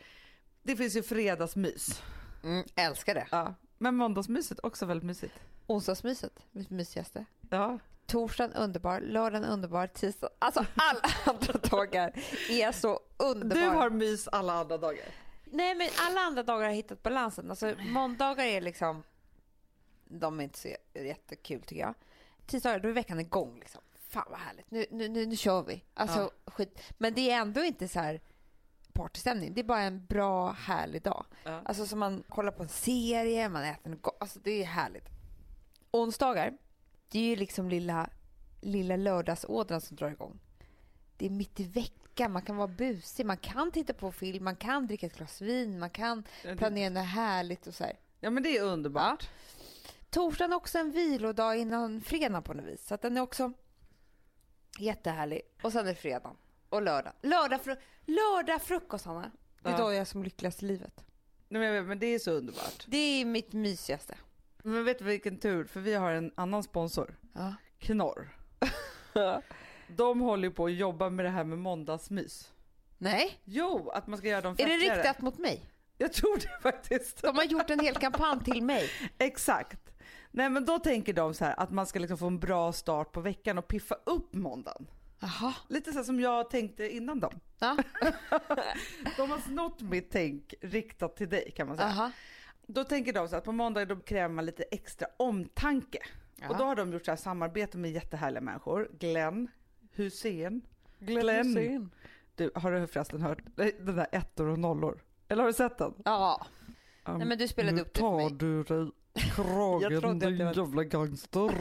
Det finns ju fredagsmys. Mm, älskar det. Ja. Men måndagsmyset också väldigt mysigt. Onsdagsmyset, mitt mysigaste. Ja. Torsdagen underbar, lördagen underbar, tisdag... Alltså alla [laughs] andra dagar är så underbara. Du har mys alla andra dagar. Nej men alla andra dagar har hittat balansen. Alltså måndagar är liksom... De är inte så jättekul tycker jag. Tisdagar då är veckan igång liksom. Fan vad härligt. Nu, nu, nu, nu kör vi. Alltså skit. Men det är ändå inte så här partystämning. Det är bara en bra härlig dag. Ja. Alltså som man kollar på en serie, man äter något gott. Alltså det är härligt. Onsdagar, det är ju liksom lilla, lilla lördagsådran som drar igång. Det är mitt i veckan, man kan vara busig, man kan titta på film, man kan dricka ett glas vin, man kan Ja, planera något härligt och så här. Ja men det är underbart. Torsdagen är också en vilodag innan fredagen på något vis. Så att den är också jättehärlig. Och sen är det fredagen och lördag. Lördag, fru- lördag frukost, Hanna. Det är Ja. då jag är som lyckligast i livet. Nej, men, men det är så underbart. Det är mitt mysigaste. Men vet du vilken tur? För vi har en annan sponsor. Ja. Knorr. [laughs] De håller på att jobba med det här med måndagsmys. Nej, Jo, att man ska göra dem är det festligare. riktat mot mig? Jag tror det faktiskt. De har gjort en hel kampanj till mig. [laughs] Exakt. Nej men då tänker de så här att man ska liksom få en bra start på veckan och piffa upp måndagen. Jaha. Lite så som jag tänkte innan dem. Ja. [laughs] De har snott mitt tänk riktat till dig kan man säga. Aha. Då tänker de så att på måndag då kräver man lite extra omtanke. Ja. Och då har de gjort så här samarbete med jättehärliga människor. Glenn Hussein. Glenn. Hussein. Du, har du förresten hört den där ettor och nollor? Eller har du sett den? Ja. Um, Nej, men du spelade upp det för mig. tar du dig Jag kragen trodde att din det var- jävla gangster.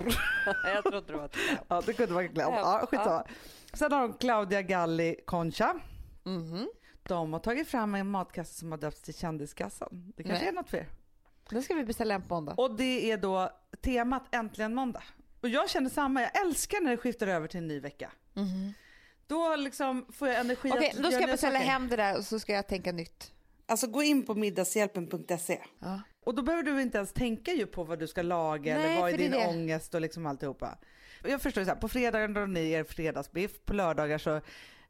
[laughs] Jag trodde det var ja det kunde vara Glenn. Ja, skitsamma. Sen har de Claudia Galli Concha. Mhm. De har tagit fram en matkasse som har döpts till Kändiskassan. Det kanske Nej. är något för er. Nu ska vi beställa en på måndag. Och det är då temat Äntligen måndag. Och jag känner samma, jag älskar när det skiftar över till en ny vecka. Då liksom får jag energi. Okej, att då ska jag beställa saker. hem det där och så ska jag tänka nytt. Alltså gå in på middagshjälpen.se. Ja. Och då behöver du inte ens tänka ju på vad du ska laga Nej, eller vad är din det. ångest och liksom alltihopa. Jag förstår ju så här, på fredagar drar ni er fredagsbiff, på lördagar så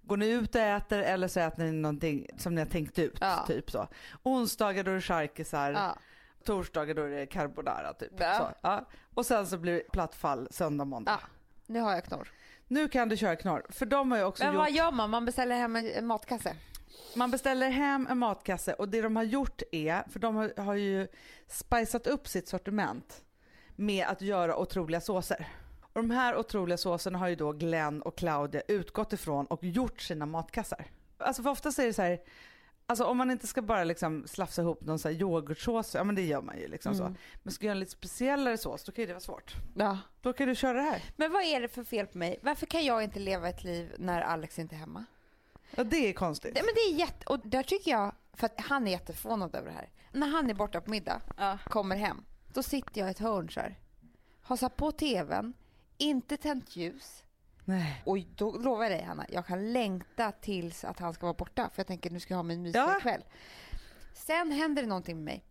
går ni ut och äter eller så äter ni någonting som ni har tänkt ut. Ja. Typ så. Onsdagar då är det charkisar, Ja. torsdagar då är det carbonara typ. Ja. Så. Och sen så blir det plattfall söndag, måndag. Ja, nu har jag knorr. Nu kan du köra knorr, för de har ju också Men gjort... vad gör man? Man beställer hem en matkasse. Man beställer hem en matkasse och det de har gjort är, för de har, har ju spicat upp sitt sortiment med att göra otroliga såser. Och de här otroliga såserna har ju då Glenn och Claudia utgått ifrån och gjort sina matkassar. Alltså för ofta är det så här, alltså om man inte ska bara liksom slafsa ihop någon så här yoghurtsås, ja men det gör man ju liksom Mm. så. Men ska jag göra en lite speciellare sås, då kan ju det vara svårt. Ja. Då kan du köra det här. Men vad är det för fel på mig? Varför kan jag inte leva ett liv när Alex inte är hemma? Ja det är konstigt. Nej, men det är jätte... Och där tycker jag, för att han är jätteförvånad över det här. När han är borta på middag, kommer hem, då sitter jag i ett hörn så här. Har satt på tvn, inte tänt ljus. Nej. Och då lovar jag dig Hanna, jag kan längta tills att han ska vara borta. För jag tänker nu ska jag ha min mysiga Ja. kväll. Sen händer det någonting med mig.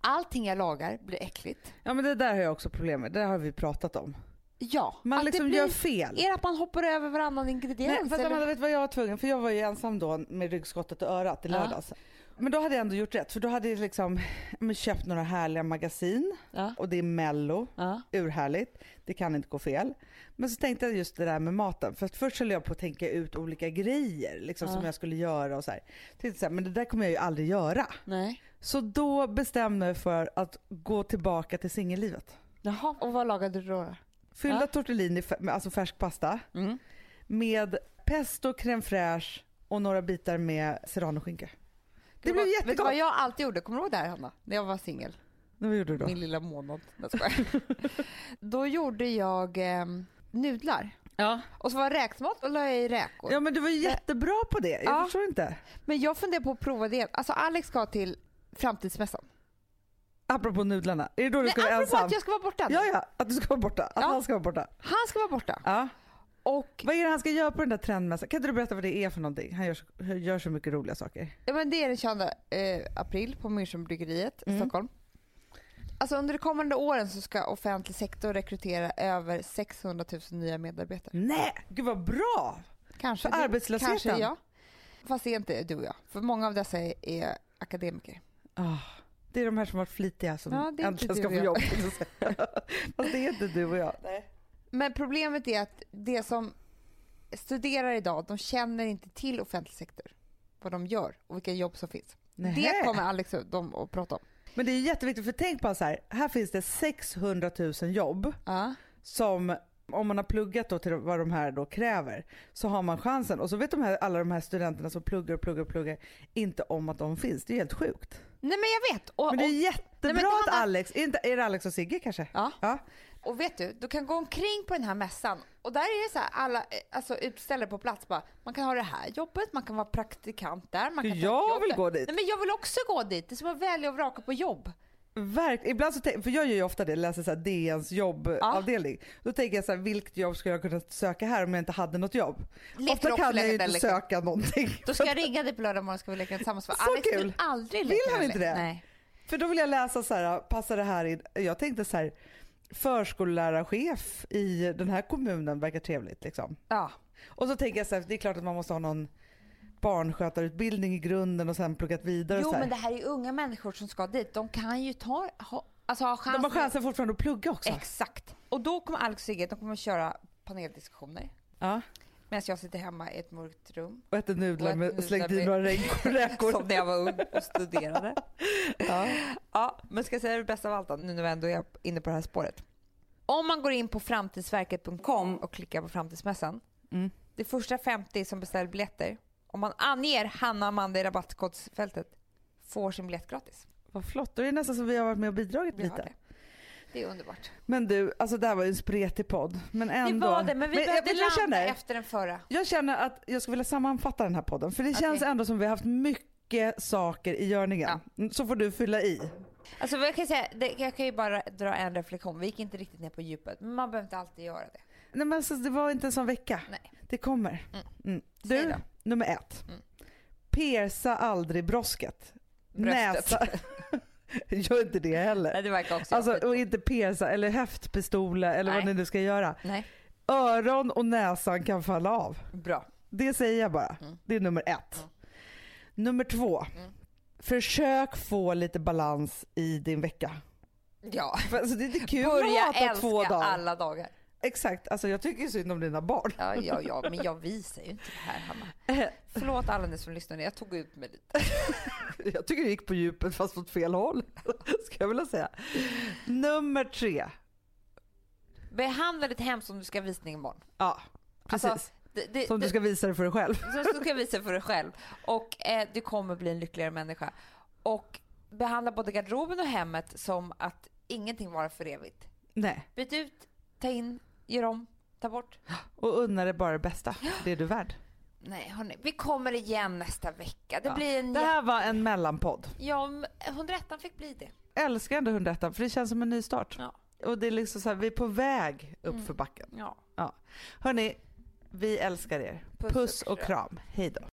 Allting jag lagar blir äckligt. Ja men det där har jag också problem med, det har vi pratat om. Ja, Man liksom blir- gör fel. Är det att man hoppar över varannan Nej, ingrediens? fast eller? Amanda, vet vad jag var tvungen, för jag var ju ensam då med ryggskottet och örat i lördags. Men då hade jag ändå gjort rätt för då hade jag liksom men köpt några härliga magasin Ja. och det är mello, Ja. urhärligt, det kan inte gå fel. Men så tänkte jag just det där med maten för först höll jag på att tänka ut olika grejer liksom, Ja. som jag skulle göra och så här. Tänkte så här, men det där kommer jag ju aldrig göra. Nej. Så då bestämde jag för att gå tillbaka till singellivet. Jaha, och vad lagade du då? Fyllda Ja. tortellini, alltså färsk pasta. Mm. Med pesto, crème fraîche och några bitar med serranoskinka. Det, blev var- Vet du jättegott. vad jag alltid gjorde? Kommer du ihåg det här Hanna? När jag var singel. Vad gjorde du då? Min lilla månad. Jag. [laughs] Då gjorde jag eh, nudlar. Ja. Och så var det räksmått och la jag i räkor. ja men du var jättebra på det. Jag Ja. förstår inte. Men jag funderar på att prova det. Alltså Alex ska till framtidsmässan. Apropå nudlarna. Är det då du Nej, ska vara apropå ensam? att jag ska vara borta. Ja ja, att du ska vara borta. Att Ja. han ska vara borta. Han ska vara borta. Ja. Och Vad är det han ska göra på den där trendmässan? Kan inte du berätta vad det är för någonting? Han gör så, gör så mycket roliga saker. ja, men det är den 22 eh, april på Münchenbryggeriet i Mm. Stockholm. Alltså under de kommande åren så ska offentlig sektor rekrytera över 600 000 nya medarbetare. Nej, gud vad bra! Kanske. För det- arbetslösheten? Kanske ja. Fast det är inte du och jag. För många av dessa är, är akademiker. Ah, det är de här som varit flitiga som Ja, äntligen ska få jobb. [laughs] Fast det är inte du och jag. Nej. Men problemet är att det som studerar idag, de känner inte till offentlig sektor. Vad de gör och vilka jobb som finns. Nähä. Det kommer Alex och de att prata om. Men det är jätteviktigt för tänk bara så här, här finns det 600 000 jobb Ja. som om man har pluggat då till vad de här då kräver så har man chansen och så vet de här, alla de här studenterna som pluggar och pluggar och pluggar inte om att de finns. Det är helt sjukt. Nej men jag vet. Och, Men det är och, jättebra Nej, det att Alex, är, inte, är det Alex och Sigge kanske? Ja. ja. och vet du, du kan gå omkring på den här mässan och där är det så här alla alltså, utställare på plats bara, man kan ha det här jobbet, man kan vara praktikant där, man kan Jag vill gå dit. Nej men jag vill också gå dit. Det är som att välja och vraka på jobb. Verk, ibland så tänk, för jag gör ju ofta det, läser så här DNs jobbavdelning. Då tänker jag så här, vilket jobb skulle jag kunna söka här om jag inte hade något jobb? Leker ofta kan jag ju leka inte den söka någonting. Då ska jag ringa dig på lördag morgon ska vi leka tillsammans. Så Alex kul. vill aldrig Vill leka han den inte det? Nej. För då vill jag läsa så här, passar det här in? Jag tänkte så här, förskollärarchef i den här kommunen verkar trevligt liksom. Ja. Och så tänker jag så här, det är klart att man måste ha någon barnskötarutbildning i grunden och sen pluggat vidare. Jo så här. men det här är unga människor som ska dit. De kan ju ta, ha, alltså ha chansen. De har chansen fortfarande att plugga också. Exakt. Och då kommer Alex och Sigge, de kommer att köra paneldiskussioner. Ja. Medan jag sitter hemma i ett mörkt rum. Och äter nudlar Och med och slängt i några räkor. [laughs] Som när jag var ung och studerade. [laughs] Ja. Ja, men ska jag säga det bästa av allt då, nu när vi ändå är inne på det här spåret. Om man går in på framtidsverket.com och klickar på framtidsmässan. Mm. Det första 50 som beställer biljetter. Om man anger Hanna Amanda i rabattkodsfältet får sin biljett gratis. Vad flott, då är det nästan som vi har varit med och bidragit Vi lite. det. Det är underbart. Men du, alltså det här var ju en spretig podd. Men ändå. Det var det, men vi behövde vad jag känner? efter den förra. Jag känner att jag skulle vilja sammanfatta den här podden. För det känns Okej. ändå som vi har haft mycket saker i görningen. Mm, Så får du fylla i. Alltså jag kan säga, jag kan ju bara dra en reflektion. Vi gick inte riktigt ner på djupet, men man behöver inte alltid göra det. Nej, men alltså, det var inte en sån vecka. Nej. Det kommer. Mm. Säg Du. Nummer ett. Mm. Pierca aldrig brosket. Bröstet. Näsa. [laughs] Gör inte det heller. Nej, det verkar också Alltså, och inte pierca eller häftpistola eller vad Nej. ni nu ska göra. Nej, Öron och näsan kan falla av. bra. Det säger jag bara. Mm. Det är nummer ett. Nummer två. Försök få lite balans i din vecka. Ja. För alltså, det är kul Börja att älska två dagar. alla dagar. Exakt, alltså jag tycker synd om dina barn. Ja, ja, ja, men jag visar ju inte det här, Hanna. Förlåt alla ni som lyssnade, jag tog ut mig lite. [laughs] Jag tycker det gick på djupet fast åt fel håll. [laughs] Ska jag vilja säga. Nummer tre. Behandla ditt hem som du ska visning imorgon. Ja, precis. Alltså, det, det, Som du det- ska visa det för dig själv. Så du ska visa för dig själv. Och eh, du kommer bli en lyckligare människa. Och behandla både garderoben och hemmet som att ingenting varar för evigt. Nej. Byt ut, ta in, gör om, ta bort. Och unna dig bara det bästa. Det är du värd. Nej hörni, vi kommer igen nästa vecka. Det Ja. blir en Det här var en mellanpodd. Ja, 101 fick bli det. Älskar ändå 101 för det känns som en ny start. Ja. Och det är liksom så här, vi är på väg upp Mm. för backen. Ja. Ja. Hörni, vi älskar er. Puss Puss och kram. Hej då.